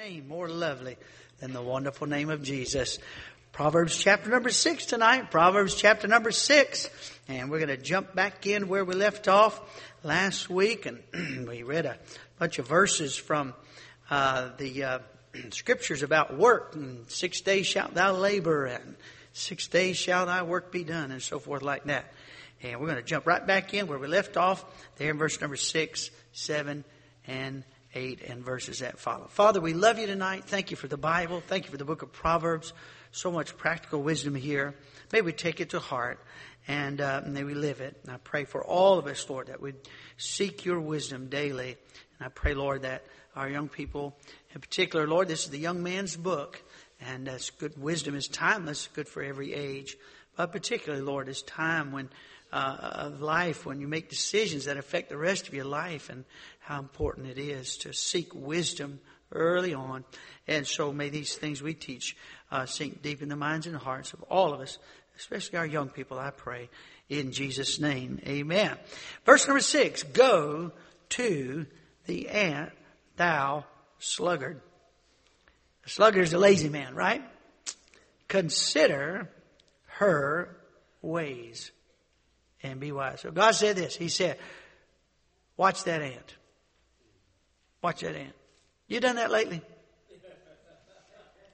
name more lovely than the wonderful name of Jesus. Proverbs chapter number six tonight. Proverbs chapter number six. And we're going to jump back in where we left off last week. And we read a bunch of verses from uh, the uh, scriptures about work. And six days shalt thou labor, and six days shall thy work be done, and so forth like that. And we're going to jump right back in where we left off, there in verse number six, seven, and 8 and verses that follow. Father, we love you tonight. Thank you for the Bible. Thank you for the book of Proverbs. So much practical wisdom here. May we take it to heart and uh, may we live it. And I pray for all of us, Lord, that we seek your wisdom daily. And I pray, Lord, that our young people, in particular, Lord, this is the young man's book. And that's good wisdom is timeless, good for every age. But particularly, Lord, it's time when uh, of life when you make decisions that affect the rest of your life and how important it is to seek wisdom early on. And so may these things we teach uh, sink deep in the minds and hearts of all of us, especially our young people, I pray. In Jesus' name, amen. Verse number six, go to the ant, thou sluggard. The sluggard is a lazy man, right? Consider her ways and be wise. So God said this. He said, watch that ant. Watch that ant. You done that lately?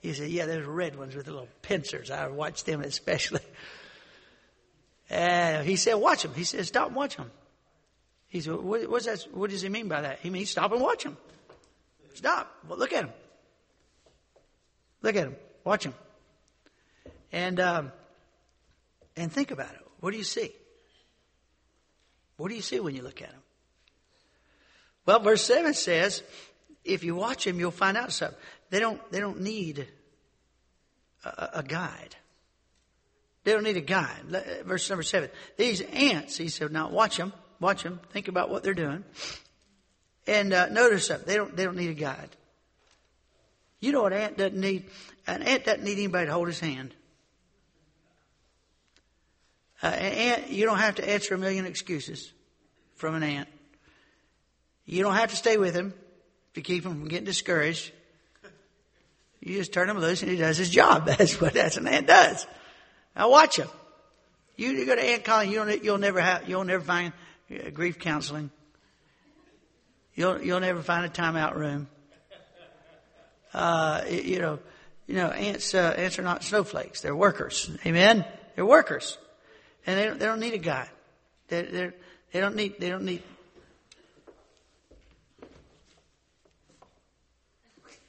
He said, yeah, there's red ones with little pincers. I watch them especially. And he said, watch them. He said, stop and watch them. He said, what, what's that? what does he mean by that? He means stop and watch them. Stop. Well, look at them. Look at them. Watch them. And, um, and think about it. What do you see? What do you see when you look at him? Well, verse 7 says, if you watch them, you'll find out something. They don't, they don't need a, a guide. They don't need a guide. Verse number 7. These ants, he said, now watch them, watch them, think about what they're doing. And uh, notice something. They don't, they don't need a guide. You know an ant doesn't need? An ant doesn't need anybody to hold his hand. Uh, an ant, you don't have to answer a million excuses from an ant. You don't have to stay with him to keep him from getting discouraged. You just turn him loose and he does his job. That's what that's an ant does. Now watch him. You, you go to Ant colony, you'll, you'll never have, you'll never find uh, grief counseling. You'll, you'll never find a timeout room. Uh, you know, you know, ants, uh, ants are not snowflakes. They're workers. Amen? They're workers. And they don't, they don't need a. They're, they're, they don't need, they don't need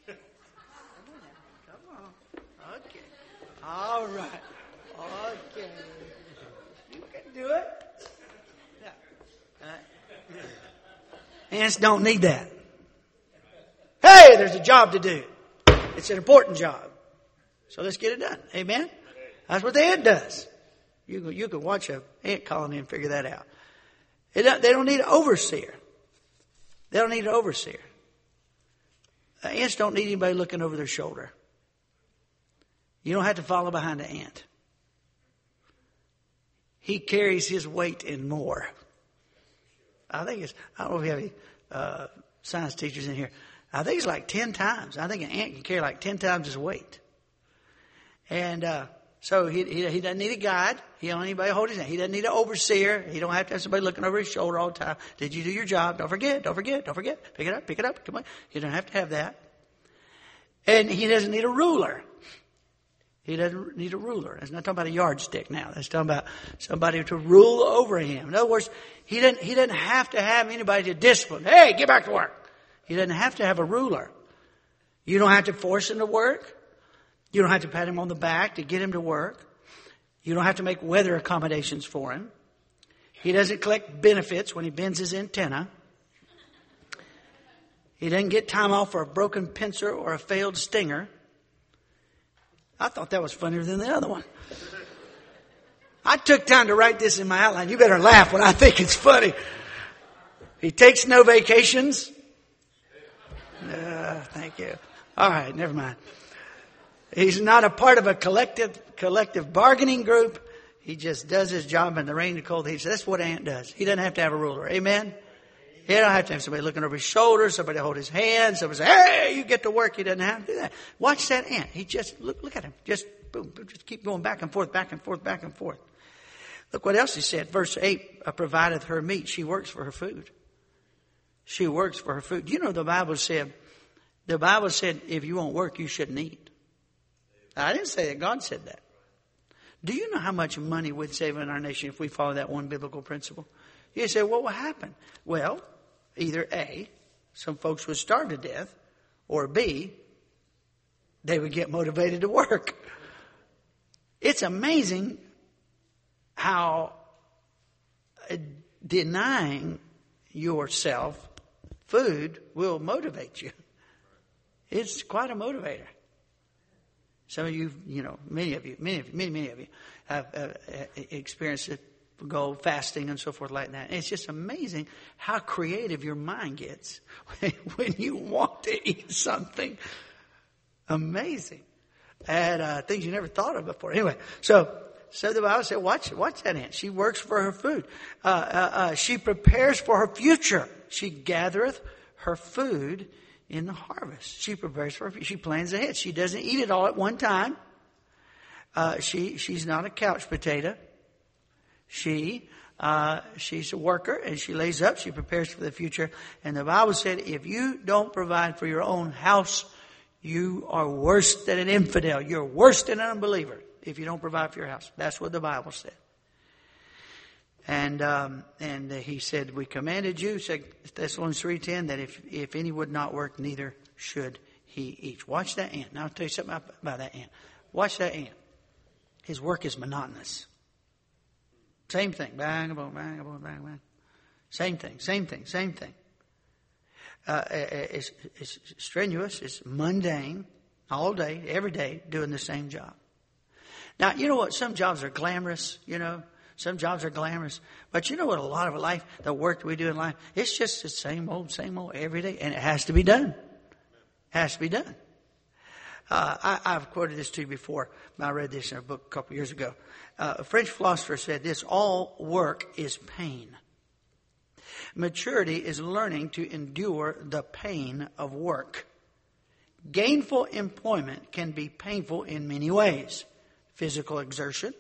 come on Okay. All right. Okay. You can do it. Ants don't need that. Hey, there's a job to do. It's an important job. So let's get it done. Amen? That's what the ant does. You can, you can watch an ant colony and figure that out. they don't need an overseer. They don't need an overseer. Uh, ants don't need anybody looking over their shoulder. You don't have to follow behind an ant. He carries his weight and more. I think it's, I don't know if we have any uh, science teachers in here. I think it's like 10 times. I think an ant can carry like 10 times his weight. And uh, so he, he, he, doesn't need a guide. He don't need anybody hold his hand. He doesn't need an overseer. He don't have to have somebody looking over his shoulder all the time. Did you do your job? Don't forget. Don't forget. Don't forget. Pick it up. Pick it up. Come on. You don't have to have that. And he doesn't need a ruler. He doesn't need a ruler. That's not talking about a yardstick now. That's talking about somebody to rule over him. In other words, he doesn't, he doesn't have to have anybody to discipline. Hey, get back to work. He doesn't have to have a ruler. You don't have to force him to work. You don't have to pat him on the back to get him to work. You don't have to make weather accommodations for him. He doesn't collect benefits when he bends his antenna. He doesn't get time off for a broken pincer or a failed stinger. I thought that was funnier than the other one. I took time to write this in my outline. You better laugh when I think it's funny. He takes no vacations. Uh, thank you. All right, never mind. He's not a part of a collective collective bargaining group. He just does his job in the rain, and cold, He. So that's what ant does. He doesn't have to have a ruler. Amen. He don't have to have somebody looking over his shoulder, somebody hold his hand, somebody say, hey, you get to work. He doesn't have to do that. Watch that ant. He just, look, look at him. Just, boom, just keep going back and forth, back and forth, back and forth. Look what else he said. Verse 8, uh, provideth her meat. She works for her food. She works for her food. You know, the Bible said, the Bible said, if you won't work, you shouldn't eat. I didn't say that. God said that. Do you know how much money we'd save in our nation if we follow that one biblical principle? You say, what will happen? Well, either A, some folks would starve to death, or B, they would get motivated to work. It's amazing how uh, denying yourself food will motivate you. It's quite a motivator. Some of you, you know, many of you, many of you, many, many of you have uh, experienced it, go fasting and so forth like that. And it's just amazing how creative your mind gets when you want to eat something amazing and uh, things you never thought of before. Anyway, so so the Bible said, watch, watch that ant. She works for her food. Uh, uh, uh, she prepares for her future. She gathereth her food in the harvest. She prepares for she plans ahead. She doesn't eat it all at one time. Uh, she, she's not a couch potato. She, uh, she's a worker and she lays up, she prepares for the future. And the Bible said, if you don't provide for your own house, you are worse than an infidel. You're worse than an unbeliever if you don't provide for your house. That's what the Bible said. And um, and he said, "We commanded you," Thessalonians three ten, that if if any would not work, neither should he eat. Watch that ant. Now I'll tell you something about that ant. Watch that ant. His work is monotonous. Same thing. Bang, bang, bang, bang, bang. Same thing. Same thing. Same thing. Uh, it's, it's strenuous. It's mundane. All day, every day, doing the same job. Now, you know what? Some jobs are glamorous, you know. Some jobs are glamorous. But you know what? A lot of life, the work that we do in life, it's just the same old, same old every day. And it has to be done. Has to be done. Uh, I, have quoted this to you before. I read this in a book a couple years ago. Uh, a French philosopher said this, all work is pain. Maturity is learning to endure the pain of work. Gainful employment can be painful in many ways physical exertion,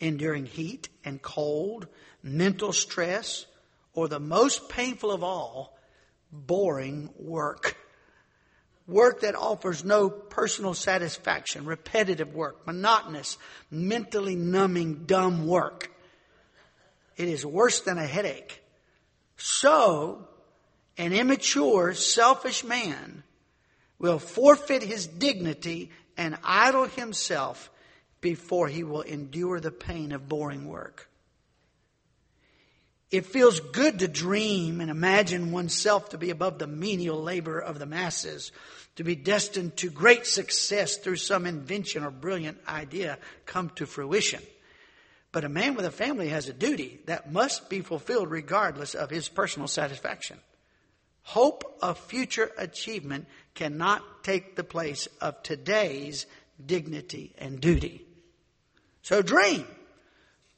enduring heat and cold, mental stress, or the most painful of all, boring work. Work that offers no personal satisfaction, repetitive work, monotonous, mentally numbing, dumb work. It is worse than a headache. So, an immature, selfish man will forfeit his dignity and idle himself before he will endure the pain of boring work. It feels good to dream and imagine oneself to be above the menial labor of the masses, to be destined to great success through some invention or brilliant idea come to fruition. But a man with a family has a duty that must be fulfilled regardless of his personal satisfaction. Hope of future achievement cannot take the place of today's dignity and duty. So dream.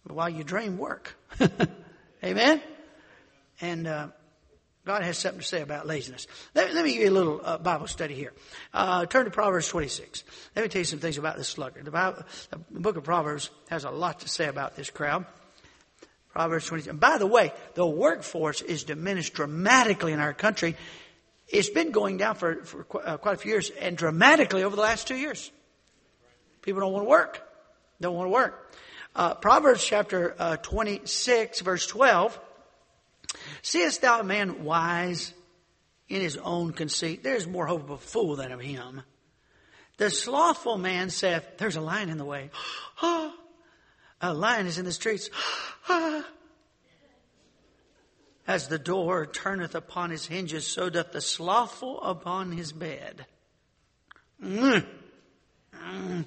But While you dream, work. Amen? And uh, God has something to say about laziness. Let, let me give you a little uh, Bible study here. Uh, turn to Proverbs 26. Let me tell you some things about this sluggard. The, Bible, the book of Proverbs has a lot to say about this crowd. Proverbs 26. And by the way, the workforce is diminished dramatically in our country. It's been going down for, for uh, quite a few years and dramatically over the last two years. People don't want to work. Don't want to work. Uh, Proverbs chapter uh, 26, verse 12. Seest thou a man wise in his own conceit? There is more hope of a fool than of him. The slothful man saith, There's a lion in the way. a lion is in the streets. As the door turneth upon his hinges, so doth the slothful upon his bed. Mm. Mm.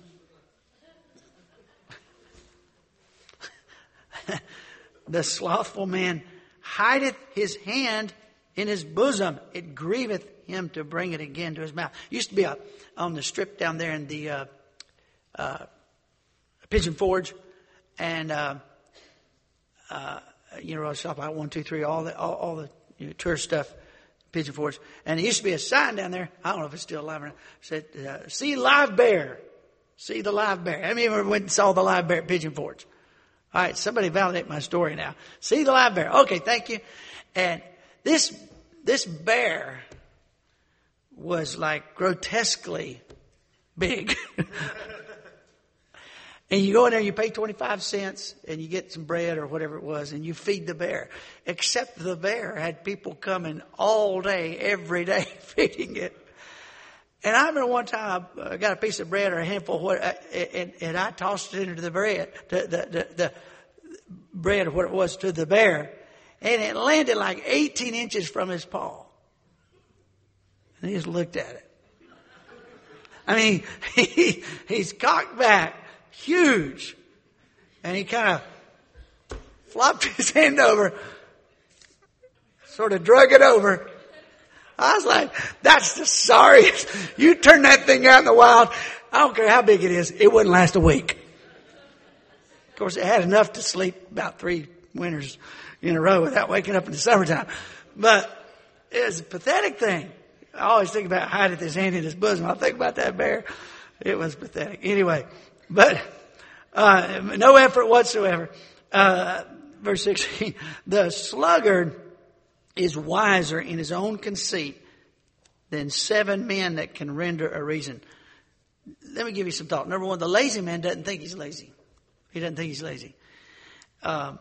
the slothful man hideth his hand in his bosom. It grieveth him to bring it again to his mouth. Used to be a, on the strip down there in the uh, uh, Pigeon Forge, and uh, uh, you know, shop out one, two, three, all the all, all the you know, tourist stuff, Pigeon Forge. And there used to be a sign down there. I don't know if it's still alive or not. Said, uh, "See live bear." See the live bear. I of you went and saw the live bear at Pigeon Forge? All right, somebody validate my story now. See the live bear. Okay, thank you. And this this bear was like grotesquely big. and you go in there, you pay 25 cents and you get some bread or whatever it was and you feed the bear. Except the bear had people coming all day, every day feeding it. And I remember one time I got a piece of bread or a handful of what, uh, and, and I tossed it into the bread, the, the, the, the bread or what it was to the bear, and it landed like 18 inches from his paw. And he just looked at it. I mean, he, he's cocked back, huge, and he kind of flopped his hand over, sort of drug it over, I was like, that's the sorriest. You turn that thing out in the wild. I don't care how big it is. It wouldn't last a week. Of course, it had enough to sleep about three winters in a row without waking up in the summertime. But it was a pathetic thing. I always think about hiding his hand in his bosom. I think about that bear. It was pathetic. Anyway, but uh, no effort whatsoever. Uh, verse 16, the sluggard is wiser in his own conceit than seven men that can render a reason. Let me give you some thought. Number one, the lazy man doesn't think he's lazy. He doesn't think he's lazy. Um,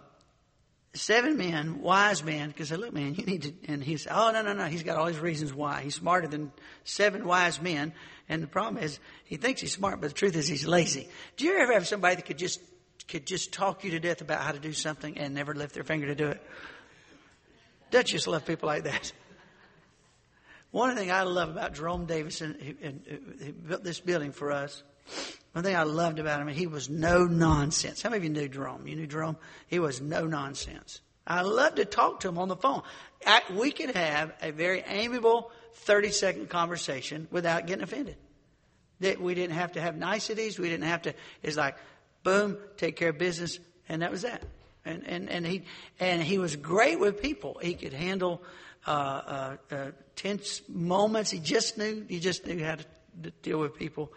seven men, wise men, because say, look, man, you need to, and he's, oh, no, no, no. He's got all his reasons why. He's smarter than seven wise men. And the problem is, he thinks he's smart, but the truth is he's lazy. Do you ever have somebody that could just, could just talk you to death about how to do something and never lift their finger to do it? Don't you just love people like that? One thing I love about Jerome Davison, he, uh, he built this building for us. One thing I loved about him, he was no nonsense. How many of you knew Jerome? You knew Jerome? He was no nonsense. I loved to talk to him on the phone. we could have a very amiable 30 second conversation without getting offended. That we didn't have to have niceties. We didn't have to, it's like, boom, take care of business, and that was that. And, and, and he, and he was great with people. He could handle, uh, uh, uh, tense moments. He just knew, he just knew how to, to deal with people.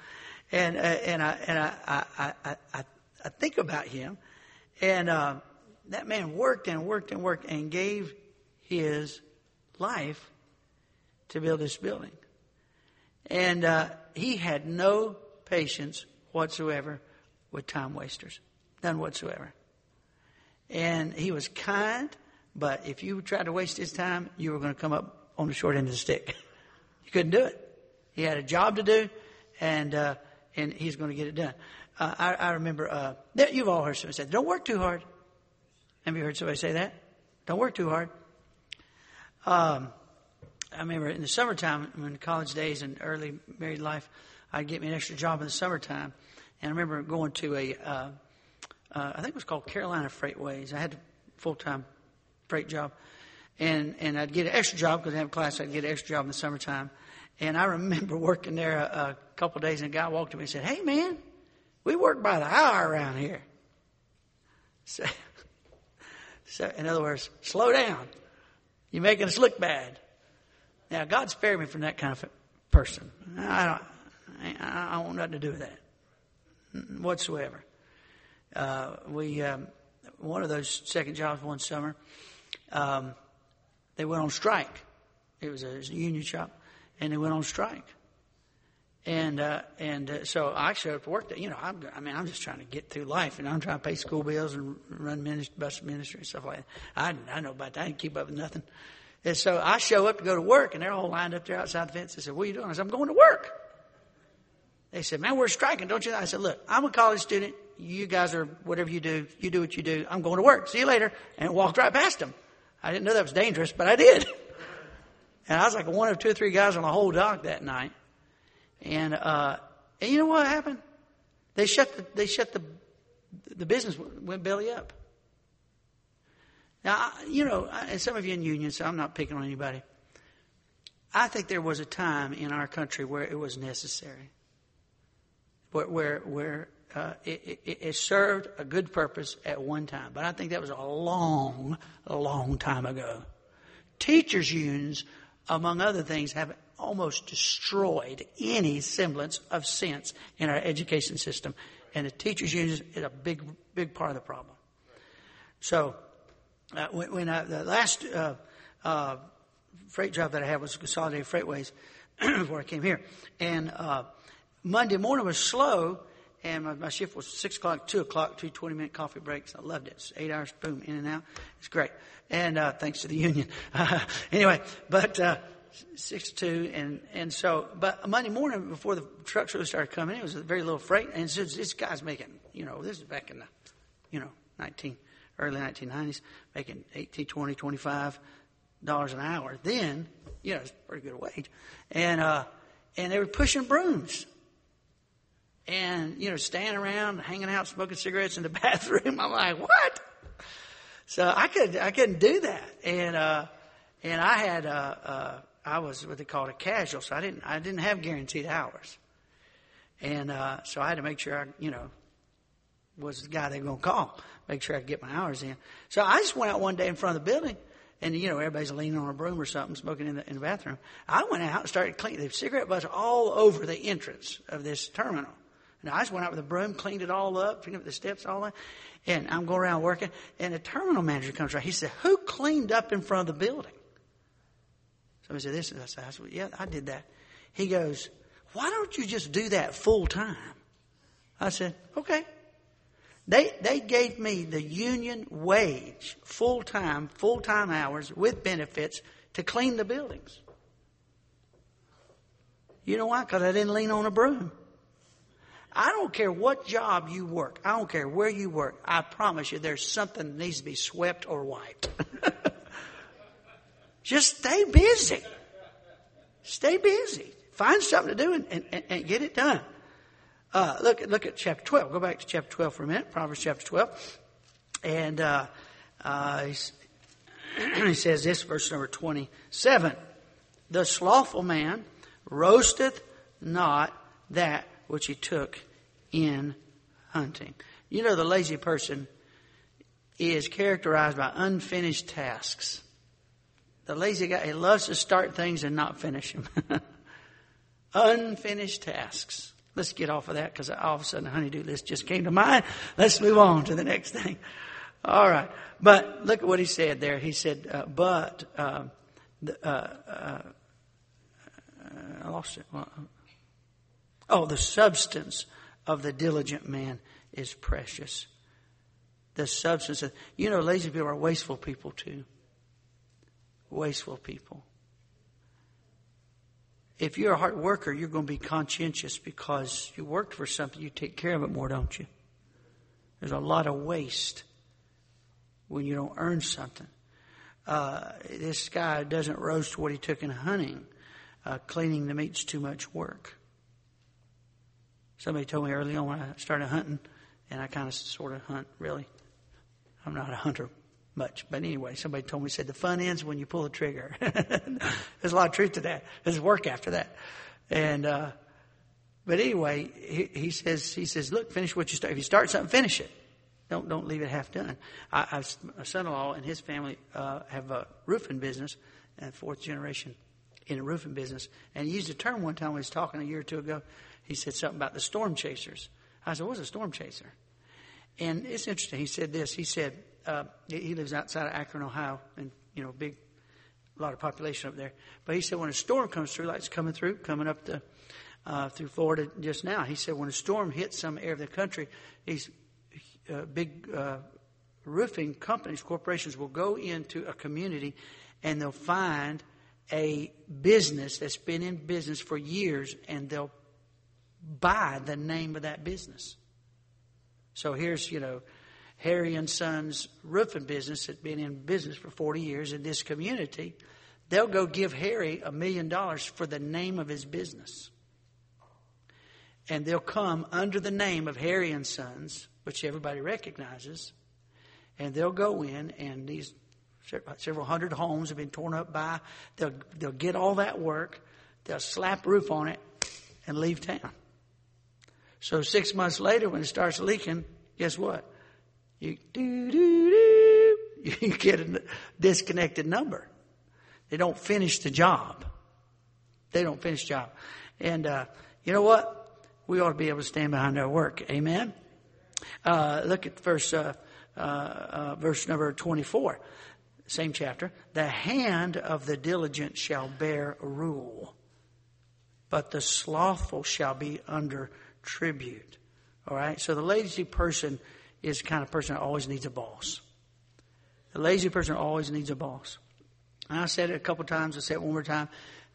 And, uh, and I, and I, I, I, I, I think about him and, uh, that man worked and worked and worked and gave his life to build this building. And uh, he had no patience whatsoever with time wasters. None whatsoever. And he was kind, but if you tried to waste his time, you were going to come up on the short end of the stick. you couldn't do it. He had a job to do, and uh, and he's going to get it done. Uh, I, I remember uh, you've all heard somebody say, "Don't work too hard." Have you heard somebody say that? Don't work too hard. Um, I remember in the summertime, in college days and early married life, I'd get me an extra job in the summertime, and I remember going to a uh, I think it was called Carolina Freightways. I had a full time freight job, and and I'd get an extra job because I have class. I'd get an extra job in the summertime, and I remember working there a, a couple of days, and a guy walked to me and said, "Hey, man, we work by the hour around here." So, so in other words, slow down. You're making us look bad. Now, God spared me from that kind of person. I don't. I don't want nothing to do with that whatsoever. Uh, we um, one of those second jobs one summer, um, they went on strike. It was a, it was a, union shop, and they went on strike. And uh, and uh, so I showed up to work. That you know, I'm, I mean, I'm just trying to get through life, and I'm trying to pay school bills and run ministry, bus ministry and stuff like that. I I know about that. I didn't keep up with nothing. And so I show up to go to work, and they're all lined up there outside the fence. They said, "What are you doing?" I said, "I'm going to work." They said, "Man, we're striking, don't you?" I said, "Look, I'm a college student you guys are whatever you do, you do what you do. I'm going to work. See you later. And walked right past him. I didn't know that was dangerous, but I did. And I was like one of two or three guys on the whole dock that night. And, uh, and you know what happened? They shut the, they shut the, the business went belly up. Now, you know, and some of you in unions, so I'm not picking on anybody. I think there was a time in our country where it was necessary. Where, where, where uh, it, it, it, served a good purpose at one time, but I think that was a long, long time ago. teachers' unions, among other things, have almost destroyed any semblance of sense in our education system. And the teachers' unions is a big, big part of the problem. So, uh, when, when I, the last uh, uh, freight job that I had was Consolidated Freightways before I came here, and uh, Monday morning was slow, and my, my, shift was six o'clock, two o'clock, two 20 minute coffee breaks. I loved it. It's eight hours, boom, in and out. It's great. And, uh, thanks to the union. anyway, but, uh, six two, and, and so, but Monday morning before the trucks really started coming in, it was a very little freight, and so this guy's making, you know, this is back in the, you know, 19, early 1990s, making 18, 20, 25 dollars an hour. Then, you know, it's a pretty good wage. And, uh, and they were pushing brooms and, you know, standing around, hanging out, smoking cigarettes in the bathroom. I'm like, what? So I could, I couldn't do that. And, uh, and I had, uh, uh, I was what they called a casual, so I didn't, I didn't have guaranteed hours. And, uh, so I had to make sure I, you know, was the guy they were going to call, make sure I could get my hours in. So I just went out one day in front of the building and you know everybody's leaning on a broom or something, smoking in the, in the bathroom. I went out and started cleaning. The cigarette butts all over the entrance of this terminal. And I just went out with a broom, cleaned it all up, cleaned up the steps all that. And I'm going around working, and the terminal manager comes around. He said, "Who cleaned up in front of the building?" Somebody said, "This." I said, I said, "Yeah, I did that." He goes, "Why don't you just do that full time?" I said, "Okay." They, they gave me the union wage, full time, full time hours with benefits to clean the buildings. You know why? Because I didn't lean on a broom. I don't care what job you work. I don't care where you work. I promise you there's something that needs to be swept or wiped. Just stay busy. Stay busy. Find something to do and, and, and get it done. Uh, look, look at chapter 12. Go back to chapter 12 for a minute. Proverbs chapter 12. And uh, uh, he says this, verse number 27. The slothful man roasteth not that which he took in hunting. You know, the lazy person is characterized by unfinished tasks. The lazy guy, he loves to start things and not finish them. unfinished tasks. Let's get off of that because all of a sudden the honeydew list just came to mind. Let's move on to the next thing. All right. But look at what he said there. He said, uh, but, uh, the, uh, uh I lost it. Oh, the substance of the diligent man is precious. The substance of, you know, lazy people are wasteful people too. Wasteful people if you're a hard worker, you're going to be conscientious because you worked for something. You take care of it more, don't you? There's a lot of waste when you don't earn something. Uh, this guy doesn't roast what he took in hunting. Uh, cleaning the meat's too much work. Somebody told me early on when I started hunting, and I kind of sort of hunt, really. I'm not a hunter much. But anyway, somebody told me, said the fun ends when you pull the trigger. There's a lot of truth to that. There's work after that. And, uh, but anyway, he, he says, he says, look, finish what you start. If you start something, finish it. Don't, don't leave it half done. I, son-in-law and his family, uh, have a roofing business and fourth generation in a roofing business. And he used a term one time when he was talking a year or two ago. He said something about the storm chasers. I said, what's a storm chaser? And it's interesting. He said this. He said, uh, he lives outside of Akron, Ohio, and you know, big, lot of population up there. But he said when a storm comes through, like it's coming through, coming up the uh, through Florida just now, he said when a storm hits some area of the country, these uh, big uh, roofing companies, corporations will go into a community, and they'll find a business that's been in business for years, and they'll buy the name of that business. So here's, you know, Harry and Sons roofing business that's been in business for 40 years in this community, they'll go give Harry a million dollars for the name of his business. And they'll come under the name of Harry and Sons, which everybody recognizes, and they'll go in and these several hundred homes have been torn up by, they'll, they'll get all that work, they'll slap roof on it and leave town. So six months later when it starts leaking, guess what? You, do, do, do, you get a disconnected number. They don't finish the job. They don't finish the job. And, uh, you know what? We ought to be able to stand behind our work. Amen? Uh, look at verse, uh, uh, uh verse number 24. Same chapter. The hand of the diligent shall bear rule, but the slothful shall be under tribute. All right? So the lazy person is the kind of person that always needs a boss. The lazy person always needs a boss. And I said it a couple times. I say it one more time.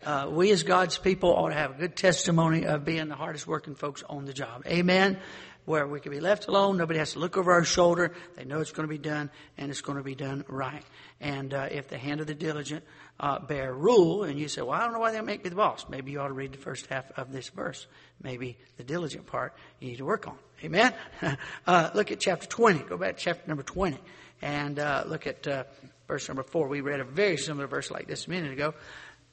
Uh, we as God's people ought to have a good testimony of being the hardest working folks on the job. Amen. Where we can be left alone. Nobody has to look over our shoulder. They know it's going to be done and it's going to be done right. And uh, if the hand of the diligent uh, bear rule, and you say, well, I don't know why they make me the boss. Maybe you ought to read the first half of this verse. Maybe the diligent part you need to work on. Amen. uh, look at chapter 20. Go back to chapter number 20 and uh, look at uh, verse number 4. We read a very similar verse like this a minute ago.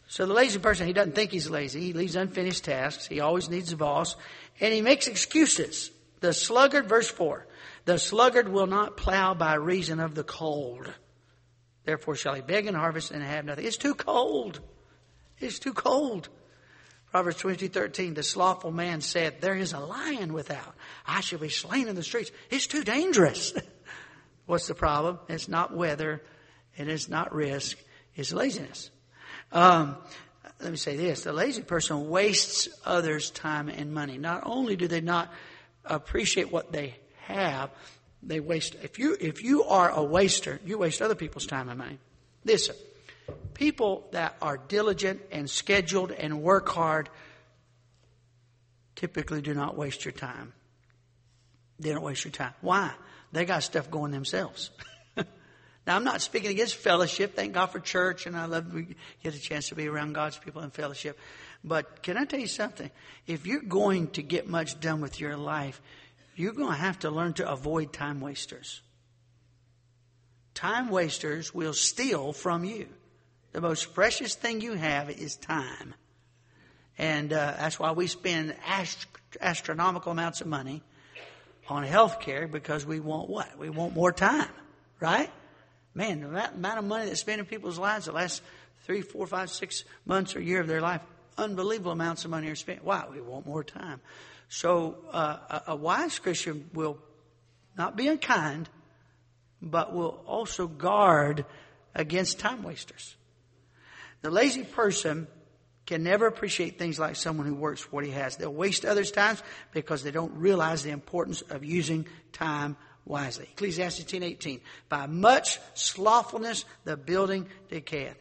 So the lazy person, he doesn't think he's lazy. He leaves unfinished tasks. He always needs a boss. And he makes excuses. The sluggard, verse 4. The sluggard will not plow by reason of the cold. Therefore shall he beg and harvest and have nothing. It's too cold. It's too cold. Proverbs 22, 13, the slothful man said, There is a lion without. I shall be slain in the streets. It's too dangerous. What's the problem? It's not weather and it's not risk. It's laziness. Um, let me say this. The lazy person wastes others' time and money. Not only do they not appreciate what they have, they waste. If you, if you are a waster, you waste other people's time and money. Listen. People that are diligent and scheduled and work hard typically do not waste your time. They don't waste your time. Why? They got stuff going themselves. now, I'm not speaking against fellowship. Thank God for church, and I love we get a chance to be around God's people in fellowship. But can I tell you something? If you're going to get much done with your life, you're going to have to learn to avoid time wasters. Time wasters will steal from you. The most precious thing you have is time. And uh, that's why we spend ast- astronomical amounts of money on health care because we want what? We want more time, right? Man, the amount of money that's spent in people's lives the last three, four, five, six months or year of their life, unbelievable amounts of money are spent. Why? We want more time. So uh, a, a wise Christian will not be unkind, but will also guard against time wasters. The lazy person can never appreciate things like someone who works for what he has. They'll waste others' time because they don't realize the importance of using time wisely. Ecclesiastes 10:18. By much slothfulness the building decayeth.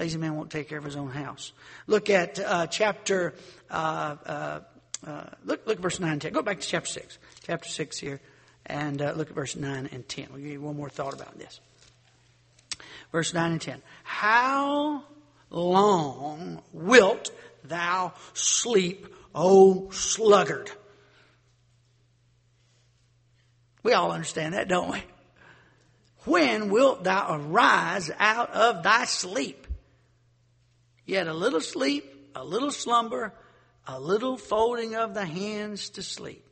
Lazy man won't take care of his own house. Look at uh, chapter. Uh, uh, uh look, look at verse nine and ten. Go back to chapter six. Chapter six here, and uh, look at verse nine and ten. We'll give you one more thought about this verse 9 and 10. How long wilt thou sleep, O sluggard? We all understand that, don't we? When wilt thou arise out of thy sleep? Yet a little sleep, a little slumber, a little folding of the hands to sleep.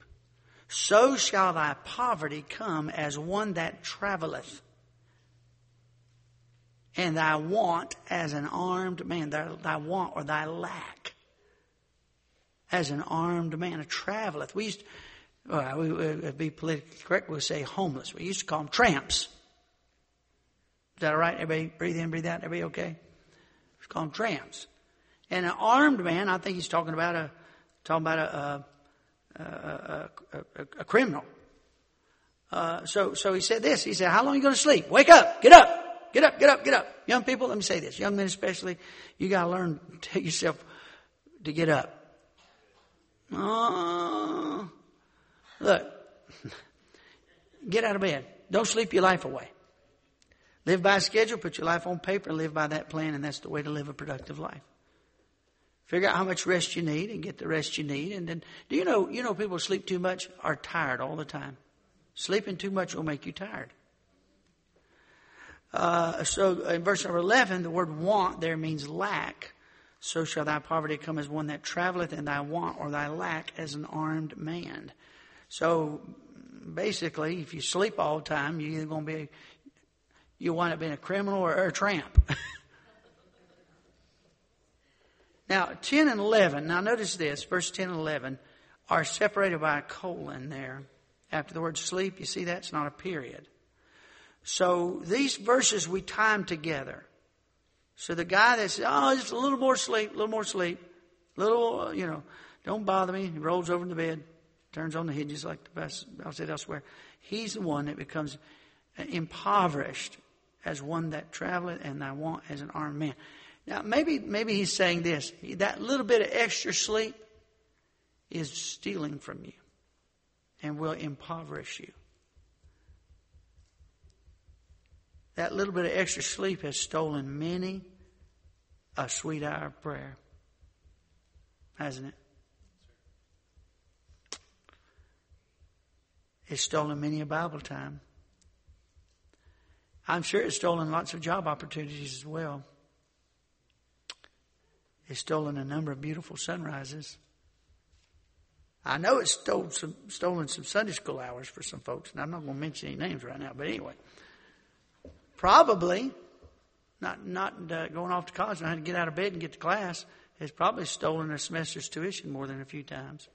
So shall thy poverty come as one that traveleth and thy want as an armed man, thy, thy want or thy lack as an armed man, a traveleth. We used, well, we would uh, be politically correct, we would say homeless. We used to call them tramps. Is that all right? Everybody breathe in, breathe out? Everybody okay? We call them tramps. And an armed man, I think he's talking about a, talking about a, a, a, a, a criminal. Uh, so, so he said this. He said, how long are you going to sleep? Wake up! Get up! Get up, get up, get up. Young people, let me say this. Young men especially, you learn to take yourself to get up. Uh, look, get out of bed. Don't sleep your life away. Live by a schedule, put your life on paper, live by that plan, and that's the way to live a productive life. Figure out how much rest you need and get the rest you need. And then, do you know, you know people sleep too much are tired all the time. Sleeping too much will make you tired. Uh, so in verse number 11, the word want there means lack. So shall thy poverty come as one that traveleth, and thy want or thy lack as an armed man. So basically, if you sleep all the time, you're either going to be, you wind up being a criminal or, or a tramp. Now, 10 and 11, now notice this, verse 10 and 11 are separated by a colon there. After the word sleep, you see that's not a period. So these verses we time together. So the guy that says, oh, just a little more sleep, a little more sleep, little, you know, don't bother me. He rolls over in the bed, turns on the hinges like the best, I'll say elsewhere. He's the one that becomes impoverished as one that traveleth and I want as an armed man. Now, maybe, maybe he's saying this. That little bit of extra sleep is stealing from you and will impoverish you. That little bit of extra sleep has stolen many a sweet hour of prayer, hasn't it? It's stolen many a Bible time. I'm sure it's stolen lots of job opportunities as well. It's stolen a number of beautiful sunrises. I know it's stole some, stolen some Sunday school hours for some folks, and I'm not going to mention any names right now, but anyway. Probably, not, not uh, going off to college and having to get out of bed and get to class, has probably stolen a semester's tuition more than a few times.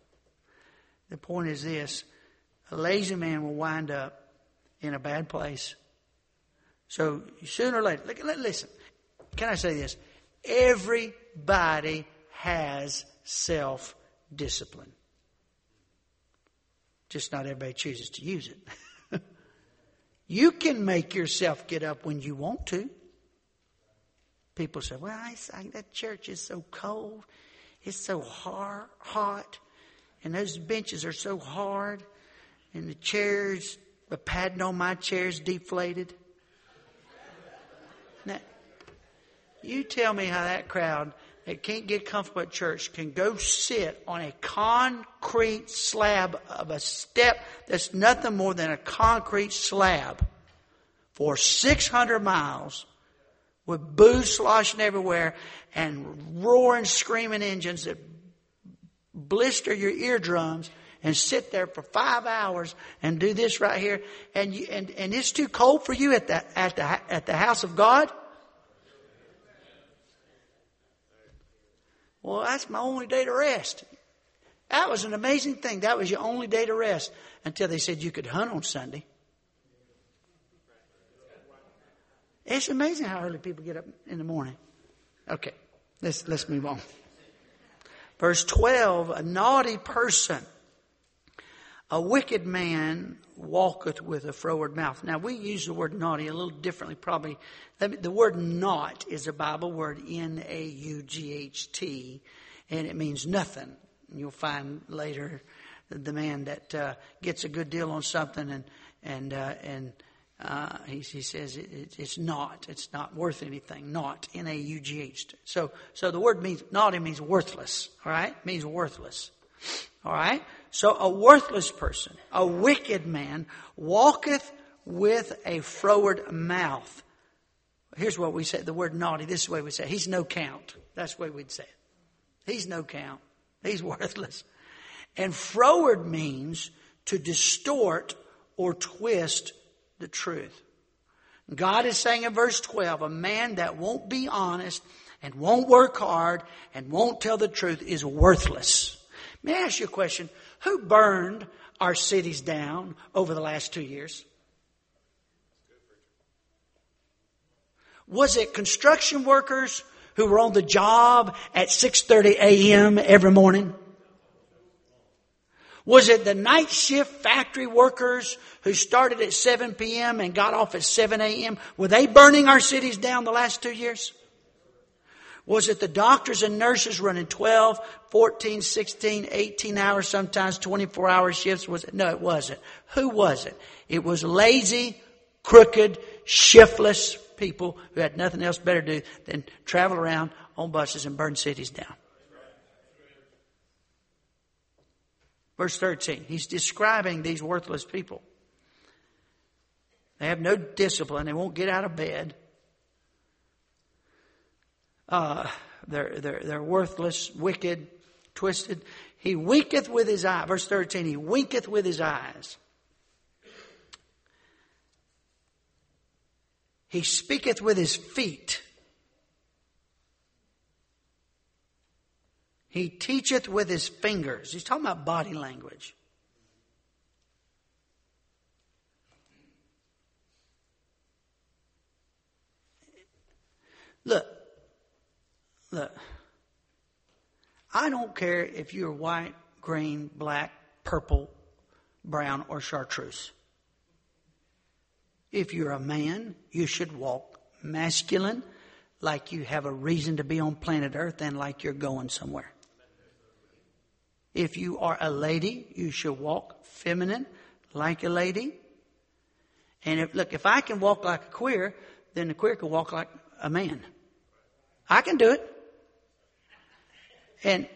The point is this a lazy man will wind up in a bad place. So sooner or later, look, listen, can I say this? Everybody has self discipline. Just not everybody chooses to use it. You can make yourself get up when you want to. People say, well, I, I, that church is so cold. It's so hard, hot. And those benches are so hard. And the chairs, the padding on my chair's deflated. Now, you tell me how that crowd that can't get comfortable at church can go sit on a concrete slab of a step that's nothing more than a concrete slab for 600 miles with booze sloshing everywhere and roaring, screaming engines that blister your eardrums and sit there for five hours and do this right here and you, and, and it's too cold for you at the, at the, at the house of God? Well, that's my only day to rest. That was an amazing thing. That was your only day to rest until they said you could hunt on Sunday. It's amazing how early people get up in the morning. Okay, let's, let's move on. Verse 12, a naughty person, a wicked man walketh with a froward mouth. Now we use the word naughty a little differently probably. The word not is a Bible word, N-A-U-G-H-T, and it means nothing. You'll find later the man that uh, gets a good deal on something and, and, uh, and, uh, he, he, says it, it, it's not. It's not worth anything. Not. N-A-U-G-H. So, so the word means, naughty means worthless. Alright? It means worthless. Alright? So a worthless person, a wicked man, walketh with a froward mouth. Here's what we say, the word naughty, this is the way we say it. He's no count. That's the way we'd say it. He's no count. He's worthless. And froward means to distort or twist the truth. God is saying in verse 12, a man that won't be honest and won't work hard and won't tell the truth is worthless. May I ask you a question? Who burned our cities down over the last two years? Was it construction workers who were on the job at 6:30 a.m. every morning? Was it the night shift factory workers who started at 7 p.m. and got off at 7 a.m.? Were they burning our cities down the last two years? Was it the doctors and nurses running 12, 14, 16, 18 hours, sometimes 24 hour shifts? Was? No, it wasn't. Who was it? It was lazy, crooked, shiftless people who had nothing else better to do than travel around on buses and burn cities down. Verse 13, he's describing these worthless people. They have no discipline. They won't get out of bed. Uh, they're, they're, they're worthless, wicked, twisted. He winketh with his eye. Verse 13, he winketh with his eyes. He speaketh with his feet. He teacheth with his fingers. He's talking about body language. Look, look. I don't care if you're white, green, black, purple, brown, or chartreuse. If you're a man, you should walk masculine, like you have a reason to be on planet Earth and like you're going somewhere. If you are a lady, you should walk feminine, like a lady. And if, look, if I can walk like a queer, then the queer can walk like a man. I can do it. And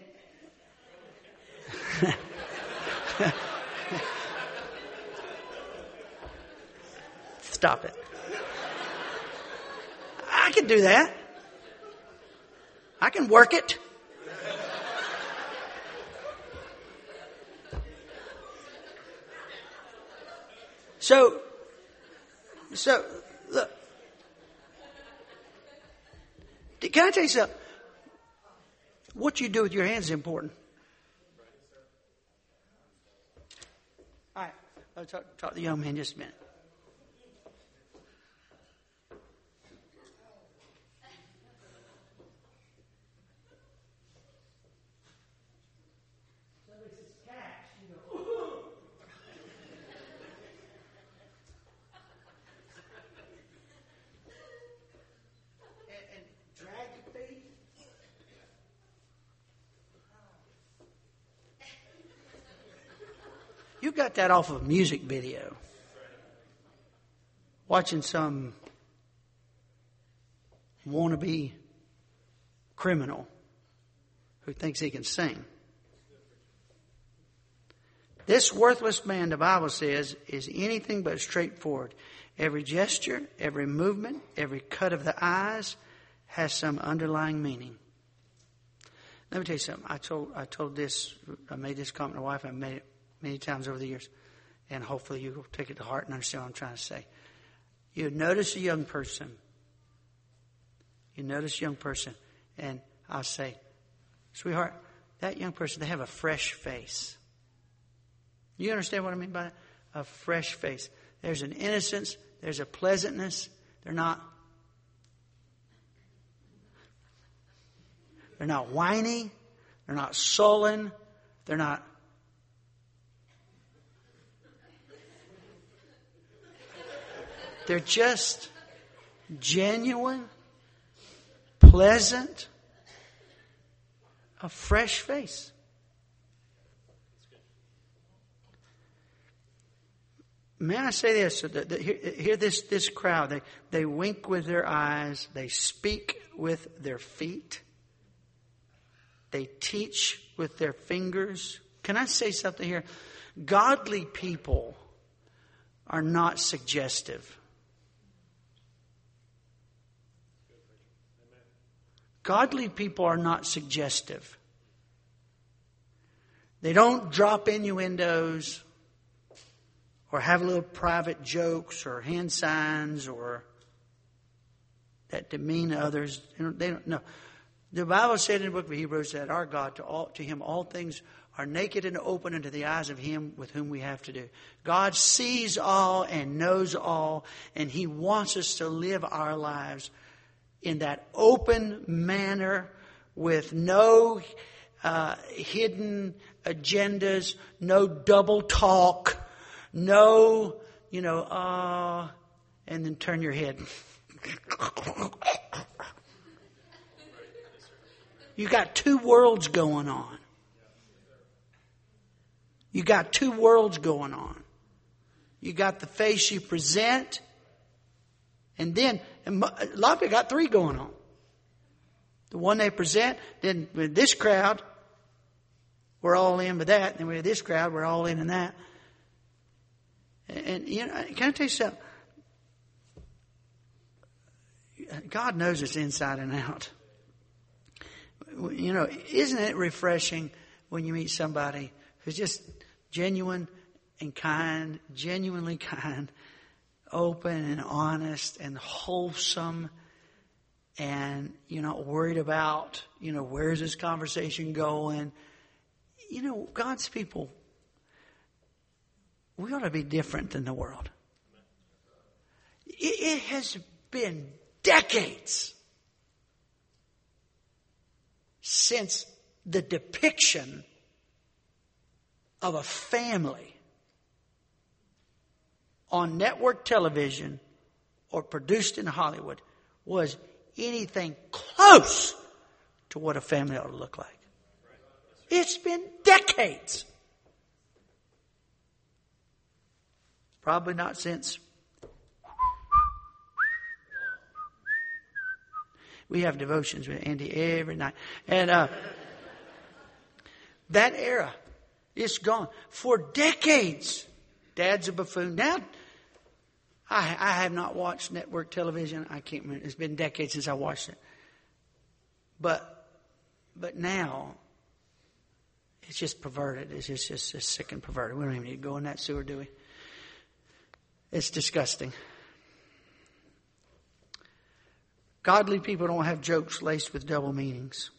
stop it. I can do that. I can work it. So, so, look. Can I tell you something? What you do with your hands is important. All right. I'll talk, talk to the young man just a minute. Got that off of a music video. Watching some wannabe criminal who thinks he can sing. This worthless man, the Bible says, is anything but straightforward. Every gesture, every movement, every cut of the eyes has some underlying meaning. Let me tell you something. I told I told this I made this comment to my wife. I made it many times over the years, and hopefully you will take it to heart and understand what I'm trying to say. You notice a young person. You notice a young person, and I'll say, sweetheart, that young person, they have a fresh face. You understand what I mean by that? A fresh face. There's an innocence, there's a pleasantness. They're not They're not whiny. They're not sullen. They're not They're just genuine, pleasant, a fresh face. May I say this? Here, here, this, this crowd, they, they wink with their eyes, they speak with their feet, they teach with their fingers. Can I say something here? Godly people are not suggestive. Godly people are not suggestive. They don't drop innuendos or have little private jokes or hand signs or that demean others. They don't know. The Bible said in the book of Hebrews that our God, to, all, to him, all things are naked and open unto the eyes of him with whom we have to do. God sees all and knows all, and he wants us to live our lives in that open manner with no uh, hidden agendas, no double talk, no, you know, uh, and then turn your head. you got two worlds going on. You got two worlds going on. You got the face you present, and then and a lot of people got three going on. The one they present, then with this crowd, we're all in with that. And with this crowd, we're all in in that. And, and you know, can I tell you something? God knows us inside and out. You know, isn't it refreshing when you meet somebody who's just genuine and kind, genuinely kind, open and honest and wholesome and you're not worried about, you know, where's this conversation going. You know, God's people, we ought to be different than the world. It, it has been decades since the depiction of a family on network television or produced in Hollywood was anything close to what a family ought to look like. It's been decades. Probably not since. We have devotions with Andy every night. And uh, that era, it's gone. For decades, Dad's a buffoon. Now, I, I have not watched network television. I can't remember. It's been decades since I watched it. But, but now, it's just perverted. It's just, just, just sick and perverted. We don't even need to go in that sewer, do we? It's disgusting. Godly people don't have jokes laced with double meanings.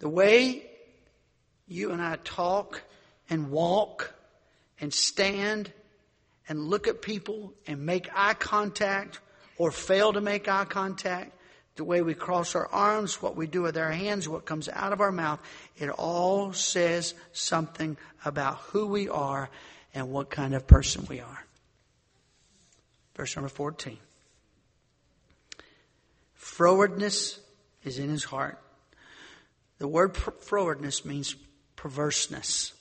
The way you and I talk and walk and stand and look at people and make eye contact or fail to make eye contact, the way we cross our arms, what we do with our hands, what comes out of our mouth, it all says something about who we are and what kind of person we are. Verse number 14. Frowardness is in his heart. The word frowardness means perverseness.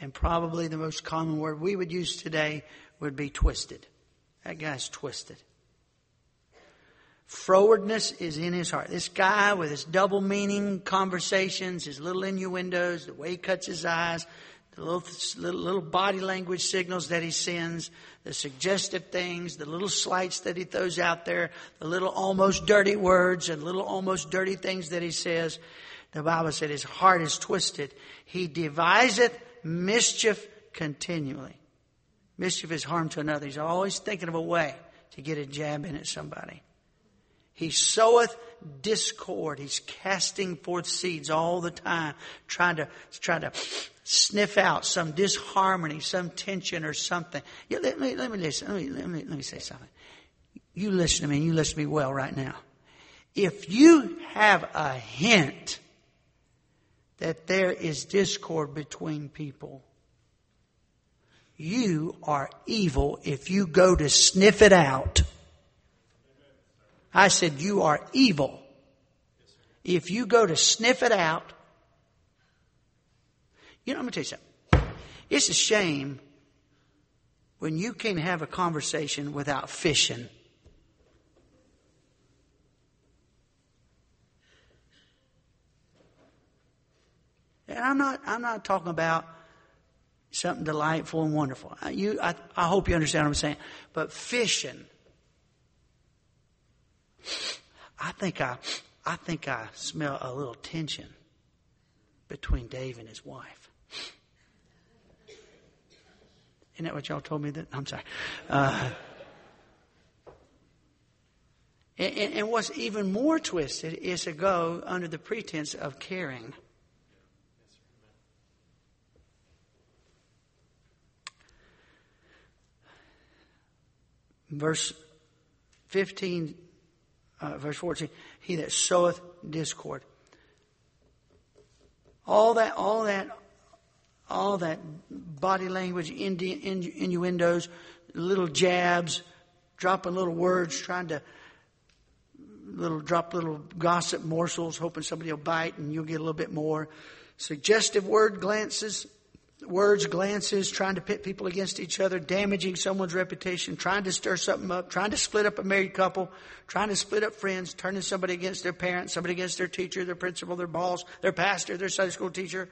And probably the most common word we would use today would be twisted. That guy's twisted. Frowardness is in his heart. This guy with his double meaning conversations, his little innuendos, the way he cuts his eyes, the little, little, little, body language signals that he sends, the suggestive things, the little slights that he throws out there, the little almost dirty words and little almost dirty things that he says. The Bible said his heart is twisted. He deviseth mischief continually. Mischief is harm to another. He's always thinking of a way to get a jab in at somebody. He soweth discord. He's casting forth seeds all the time, trying to, trying to sniff out some disharmony, some tension or something. Yeah, let, me, let me listen. Let me, let, me, let me say something. You listen to me, and you listen to me well right now. If you have a hint that there is discord between people. You are evil if you go to sniff it out. I said, You are evil if you go to sniff it out. You know, let me tell you something. It's a shame when you can't have a conversation without fishing. And I'm not, I'm not talking about something delightful and wonderful. You, I, I hope you understand what I'm saying. But fishing, I think I, I think I smell a little tension between Dave and his wife. Isn't that what y'all told me that? I'm sorry. Uh, and, and, what's even more twisted is to go under the pretense of caring. Verse 15, uh, verse 14, he that soweth discord. All that, all that, all that body language, innuendos, little jabs, dropping little words, trying to little drop little gossip morsels, hoping somebody will bite and you'll get a little bit more. Suggestive word glances, words, glances, trying to pit people against each other, damaging someone's reputation, trying to stir something up, trying to split up a married couple, trying to split up friends, turning somebody against their parents, somebody against their teacher, their principal, their boss, their pastor, their Sunday school teacher,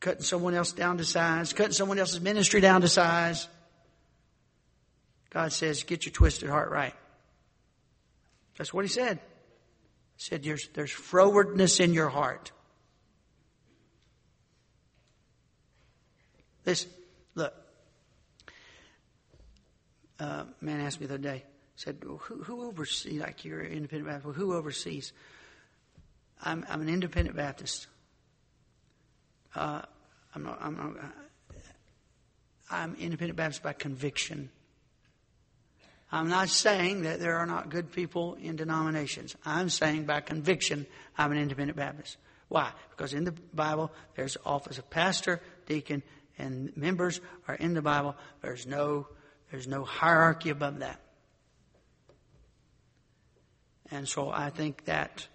cutting someone else down to size, cutting someone else's ministry down to size. God says, get your twisted heart right. That's what he said. He said, there's, there's frowardness in your heart. This, look, uh, man asked me the other day, said, who, who oversees, like you're an independent Baptist, well, who oversees? I'm, I'm an independent Baptist. Uh, I'm, not, I'm, not, I'm independent Baptist by conviction. I'm not saying that there are not good people in denominations. I'm saying by conviction, I'm an independent Baptist. Why? Because in the Bible, there's office of pastor, deacon, and members are in the Bible. There's no, there's no hierarchy above that. And so I think that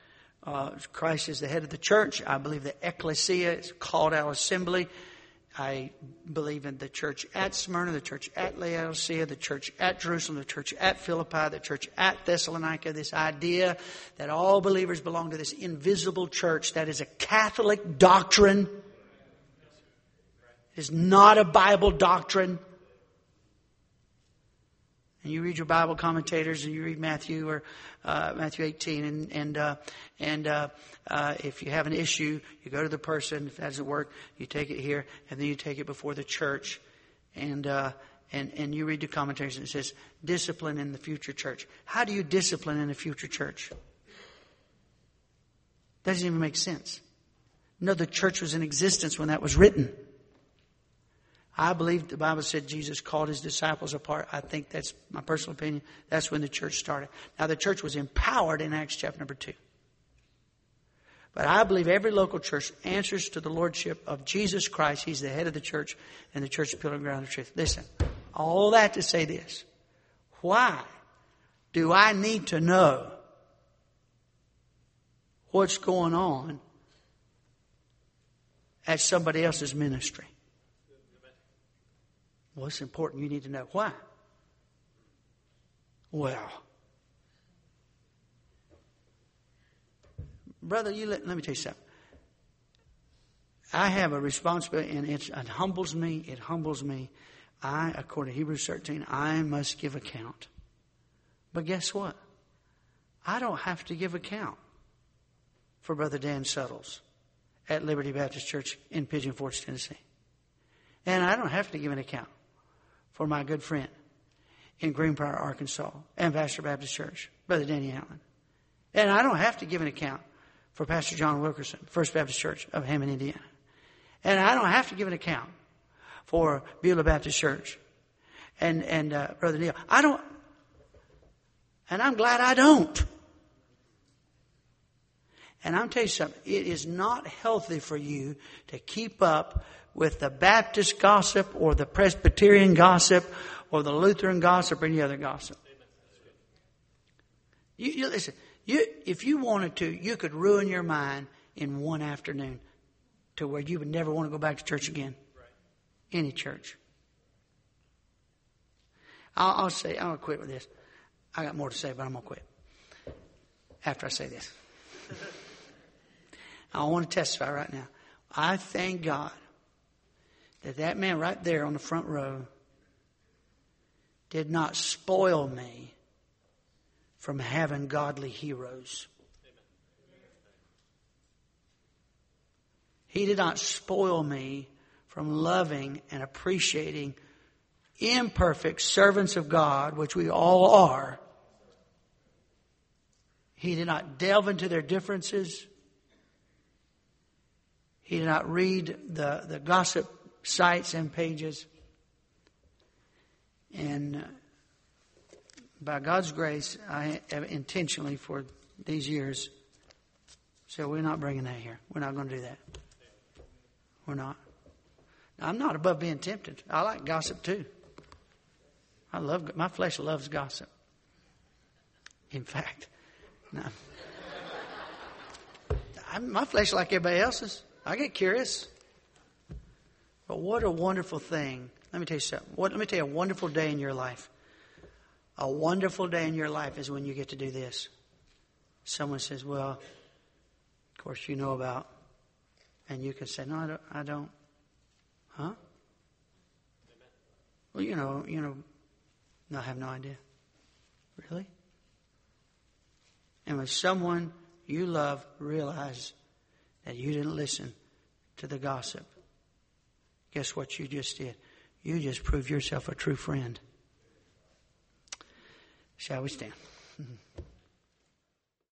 uh, Christ is the head of the church. I believe the ecclesia is called out assembly. I believe in the church at Smyrna, the church at Laodicea, the church at Jerusalem, the church at Philippi, the church at Thessalonica. This idea that all believers belong to this invisible church that is a Catholic doctrine. It is not a Bible doctrine and you read your Bible commentators and you read Matthew or uh, Matthew 18, and and uh, and uh, uh, if you have an issue, you go to the person. If that doesn't work, you take it here, and then you take it before the church, and uh, and and you read the commentaries, and it says discipline in the future church. How do you discipline in the future church? That Doesn't even make sense. No, the church was in existence when that was written. I believe the Bible said Jesus called his disciples apart. I think that's my personal opinion. That's when the church started. Now, the church was empowered in Acts chapter number two. But I believe every local church answers to the lordship of Jesus Christ. He's the head of the church, and the church is pillar ground of truth. Listen, all that to say this. Why do I need to know what's going on at somebody else's ministry? Well, it's important. You need to know why. Well, brother, you let, let me tell you something. I have a responsibility, and it humbles me. It humbles me. I, according to Hebrews 13, I must give account. But guess what? I don't have to give account for Brother Dan Suttles at Liberty Baptist Church in Pigeon Forge, Tennessee. And I don't have to give an account for my good friend in Greenbrier, Arkansas, and Pastor Baptist Church, Brother Danny Allen. And I don't have to give an account for Pastor John Wilkerson, First Baptist Church of Hammond, Indiana. And I don't have to give an account for Beulah Baptist Church and, and uh, Brother Neil. I don't, and I'm glad I don't. And I'm telling you something, it is not healthy for you to keep up with the Baptist gossip or the Presbyterian gossip or the Lutheran gossip or any other gossip. You, you listen, you, if you wanted to, you could ruin your mind in one afternoon to where you would never want to go back to church again. Any church. I'll, I'll say, to quit with this. I got more to say, but I'm going to quit after I say this. I want to testify right now. I thank God that that man right there on the front row did not spoil me from having godly heroes. He did not spoil me from loving and appreciating imperfect servants of God, which we all are. He did not delve into their differences. He did not read the, the gossip sites and pages. And uh, by God's grace, I intentionally for these years said, we're not bringing that here. We're not going to do that. We're not. Now, I'm not above being tempted. I like gossip too. I love, my flesh loves gossip. In fact, no. my flesh like everybody else's. I get curious. But what a wonderful thing. Let me tell you something. What, let me tell you a wonderful day in your life. A wonderful day in your life is when you get to do this. Someone says, Well, of course, you know about. And you can say, No, I don't. I don't. Huh? Well, you know, you know, no, I have no idea. Really? And when someone you love realizes that you didn't listen to the gossip, Guess what you just did? You just proved yourself a true friend. Shall we stand?